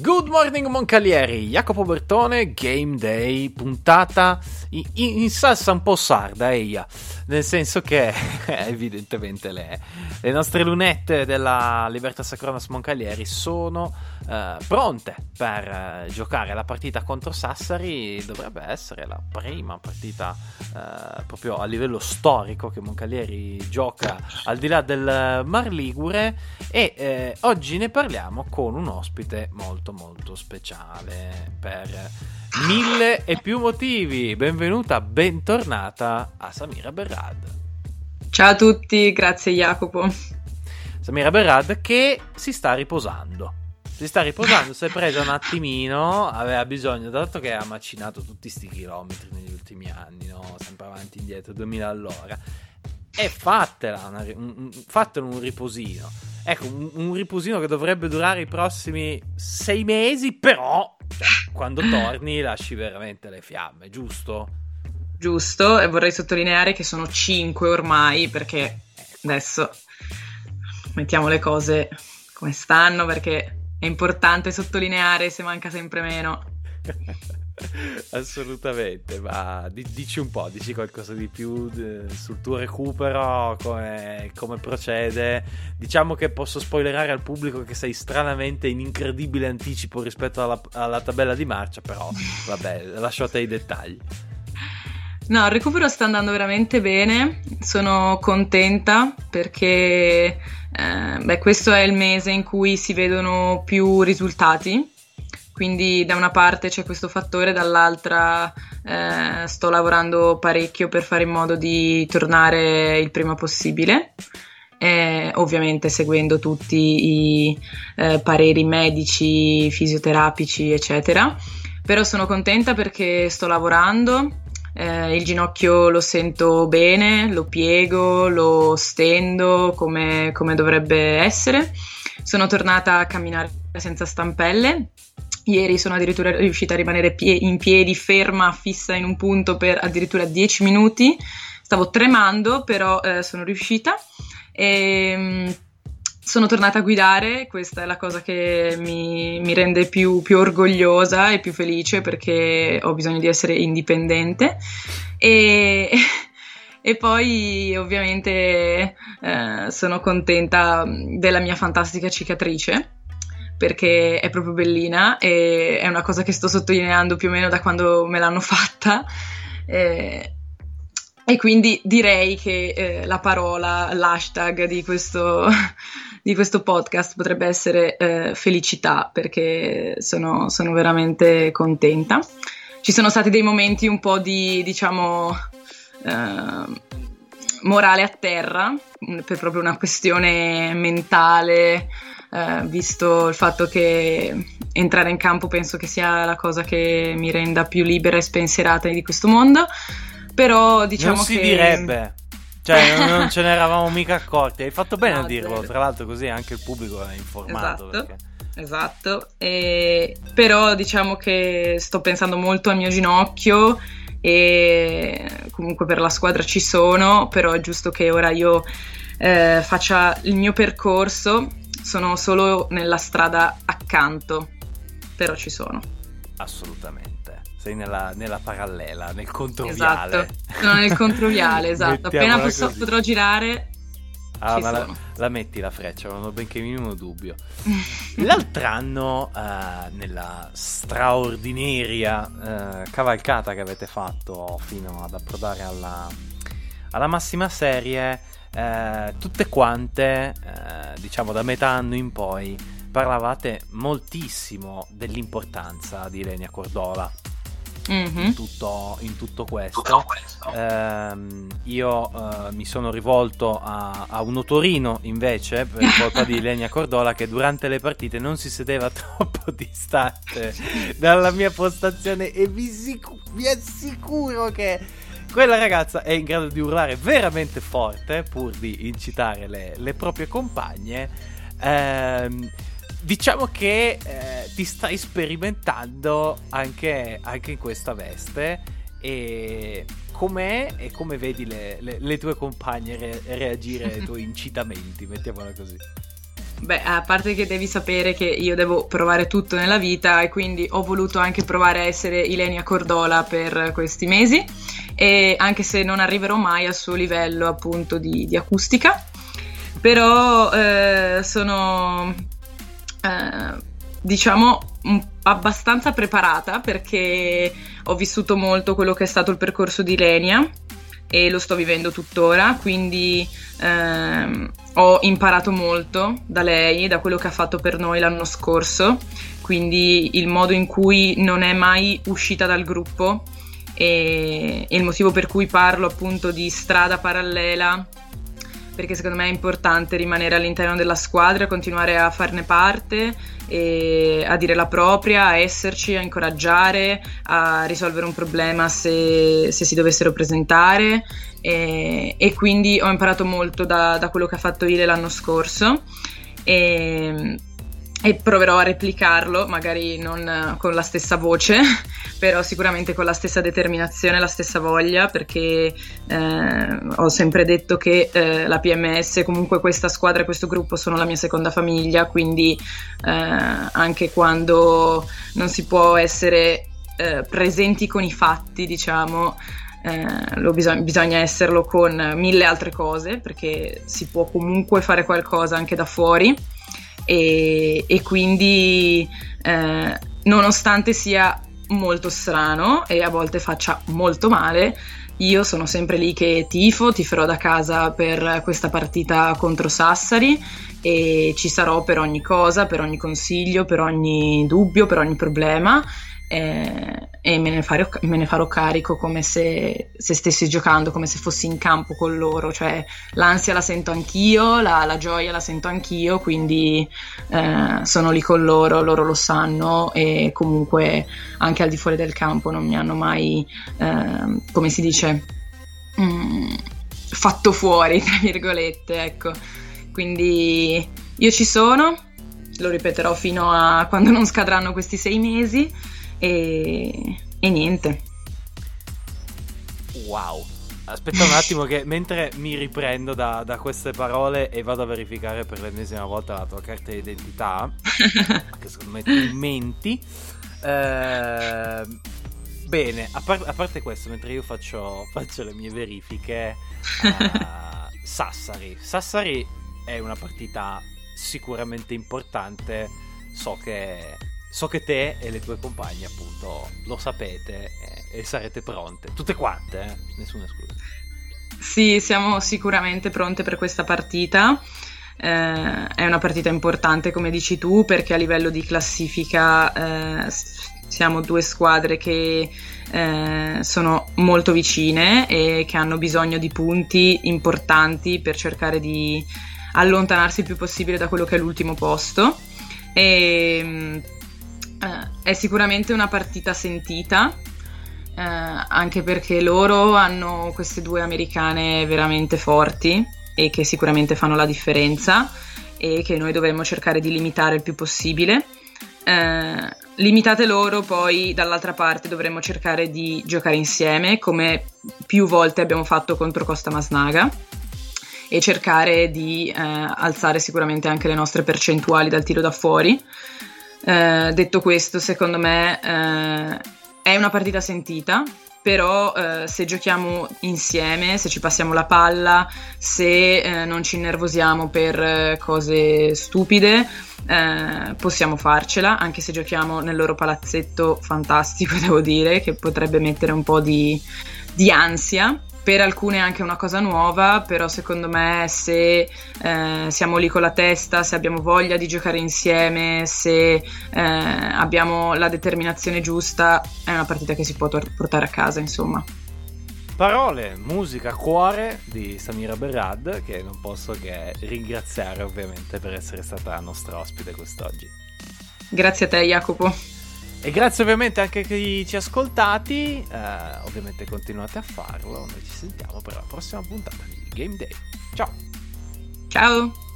Good morning Moncalieri, Jacopo Bertone, Game Day, puntata in, in salsa un po' sarda, eia, nel senso che evidentemente le, le, nostre lunette della Libertas Acronas Moncalieri sono eh, pronte per eh, giocare la partita contro Sassari, dovrebbe essere la prima partita eh, proprio a livello storico che Moncalieri gioca al di là del Mar Ligure e eh, oggi ne parliamo con un ospite molto molto speciale per mille e più motivi. Benvenuta, bentornata a Samira Berrad. Ciao a tutti, grazie Jacopo. Samira Berrad che si sta riposando. Si sta riposando, si è presa un attimino, aveva bisogno, dato che ha macinato tutti sti chilometri negli ultimi anni, no? sempre avanti e indietro, 2000 all'ora. E fatela, una, un, fatelo un riposino. Ecco, un, un, riposino che dovrebbe durare i prossimi sei mesi, però cioè, quando torni lasci veramente le fiamme, giusto? Giusto, e vorrei sottolineare che sono cinque ormai, perché adesso mettiamo le cose come stanno, perché è importante sottolineare se manca sempre meno. Assolutamente, ma dici un po', dici qualcosa di più eh, sul tuo recupero, come, come, procede. Diciamo che posso spoilerare al pubblico che sei stranamente in incredibile anticipo rispetto alla, alla tabella di marcia, però vabbè, lascio a te i dettagli. No, il recupero sta andando veramente bene, sono contenta perché eh, beh, questo è il mese in cui si vedono più risultati, quindi da una parte c'è questo fattore, dall'altra eh, sto lavorando parecchio per fare in modo di tornare il prima possibile. Eh, ovviamente seguendo tutti i eh, pareri medici, fisioterapici, eccetera. Però sono contenta perché sto lavorando, eh, il ginocchio lo sento bene, lo piego, lo stendo come, come dovrebbe essere. Sono tornata a camminare senza stampelle. Ieri sono addirittura riuscita a rimanere pie- in piedi, ferma, fissa in un punto per addirittura 10 minuti. Stavo tremando, però eh, sono riuscita. E, ehm, sono tornata a guidare, questa è la cosa che mi, mi rende più, più, orgogliosa e più felice perché ho bisogno di essere indipendente. E, e poi ovviamente eh, sono contenta della mia fantastica cicatrice perché è proprio bellina e è una cosa che sto sottolineando più o meno da quando me l'hanno fatta. E, e quindi direi che eh, la parola, l'hashtag di questo, di questo podcast potrebbe essere eh, felicità, perché sono, sono, veramente contenta. Ci sono stati dei momenti un po' di, diciamo, eh, morale a terra, per proprio una questione mentale, eh, visto il fatto che entrare in campo penso che sia la cosa che mi renda più libera e spensierata di questo mondo però diciamo non si che... direbbe. Cioè, non, ce ne eravamo mica accorti. Hai fatto bene a dirlo, tra l'altro, così anche il pubblico è informato. Esatto. Perché... Esatto, e... però diciamo che sto pensando molto al mio ginocchio e comunque per la squadra ci sono, però è giusto che ora io eh, faccia il mio percorso, sono solo nella strada accanto, però ci sono. Assolutamente sei nella, nella parallela, nel controviale. Esatto, sono nel controviale, esatto. Appena posso, potrò girare. Ah, ma la, la, metti la freccia, non ho benché minimo dubbio. L'altro anno, uh, nella straordinaria uh, cavalcata che avete fatto fino ad approdare alla, alla massima serie, uh, tutte quante, diciamo da metà anno in poi, parlavate moltissimo dell'importanza di Lenia Cordola mm-hmm. in, tutto, in, tutto, questo. Tutto questo. Eh, io eh, mi sono rivolto a, a un otorino invece per colpa di Lenia Cordola che durante le partite non si sedeva troppo distante dalla mia postazione e vi, sic- vi assicuro che quella ragazza è in grado di urlare veramente forte pur di incitare le, le proprie compagne. Ehm, diciamo che eh, ti stai sperimentando anche, anche, in questa veste e com'è e come vedi le, le, le tue compagne re- reagire ai tuoi incitamenti, mettiamola così. Beh, a parte che devi sapere che io devo provare tutto nella vita e quindi ho voluto anche provare a essere Ilenia Cordola per questi mesi, e anche se non arriverò mai al suo livello appunto di, di acustica, però eh, sono eh, diciamo abbastanza preparata perché ho vissuto molto quello che è stato il percorso di Ilenia e lo sto vivendo tuttora, quindi ehm, ho imparato molto da lei, da quello che ha fatto per noi l'anno scorso, quindi il modo in cui non è mai uscita dal gruppo e, e il motivo per cui parlo appunto di strada parallela perché secondo me è importante rimanere all'interno della squadra, continuare a farne parte, a dire la propria, a esserci, a incoraggiare, a risolvere un problema se, se si dovessero presentare e, e, quindi ho imparato molto da, da, quello che ha fatto Ile l'anno scorso. E, e proverò a replicarlo, magari non con la stessa voce, però sicuramente con la stessa determinazione, la stessa voglia, perché eh, ho sempre detto che eh, la PMS, comunque questa squadra e questo gruppo sono la mia seconda famiglia, quindi eh, anche quando non si può essere eh, presenti con i fatti, diciamo, eh, bisog- bisogna esserlo con mille altre cose, perché si può comunque fare qualcosa anche da fuori e, e quindi eh, nonostante sia molto strano e a volte faccia molto male, io sono sempre lì che tifo, tiferò da casa per questa partita contro Sassari e ci sarò per ogni cosa, per ogni consiglio, per ogni dubbio, per ogni problema eh, e me ne, farò, me ne, farò, carico come se, se, stessi giocando, come se fossi in campo con loro, cioè l'ansia la sento anch'io, la, la gioia la sento anch'io, quindi eh, sono lì con loro, loro lo sanno e comunque anche al di fuori del campo non mi hanno mai, eh, come si dice, mh, mm, fatto fuori, tra virgolette, ecco. Quindi io ci sono, lo ripeterò fino a quando non scadranno questi sei mesi e, e niente. Wow. Aspetta un attimo che mentre mi riprendo da, da, queste parole e vado a verificare per l'ennesima volta la tua carta d'identità, che secondo me ti menti. Eh, bene, a, par- a, parte questo, mentre io faccio, faccio le mie verifiche, uh, Sassari. Sassari è una partita sicuramente importante. So che so che te e le tue compagne appunto lo sapete e, e sarete pronte, tutte quante, eh? nessuna esclusa. Sì, siamo sicuramente pronte per questa partita. Eh, è una partita importante, come dici tu, perché a livello di classifica eh, siamo due squadre che eh, sono molto vicine e che hanno bisogno di punti importanti per cercare di allontanarsi il più possibile da quello che è l'ultimo posto. E eh, è sicuramente una partita sentita, eh, anche perché loro hanno queste due americane veramente forti e che sicuramente fanno la differenza e che noi dovremmo cercare di limitare il più possibile. Eh, limitate loro, poi dall'altra parte dovremmo cercare di giocare insieme, come più volte abbiamo fatto contro Costa Masnaga, e cercare di eh, alzare sicuramente anche le nostre percentuali dal tiro da fuori. Eh, detto questo, secondo me eh, è una partita sentita, però eh, se giochiamo insieme, se ci passiamo la palla, se eh, non ci innervosiamo per eh, cose stupide, possiamo farcela, anche se giochiamo nel loro palazzetto fantastico, devo dire, che potrebbe mettere un po' di, di ansia per alcune è anche una cosa nuova, però secondo me se eh, siamo lì con la testa, se abbiamo voglia di giocare insieme, se eh, abbiamo la determinazione giusta, è una partita che si può tor- portare a casa, insomma. Parole, musica, cuore di Samira Berrad, che non posso che ringraziare ovviamente per essere stata nostra ospite quest'oggi. Grazie a te Jacopo. E grazie ovviamente anche a chi ci ha ascoltati, uh, ovviamente continuate a farlo, noi ci sentiamo per la prossima puntata di Game Day. Ciao! Ciao!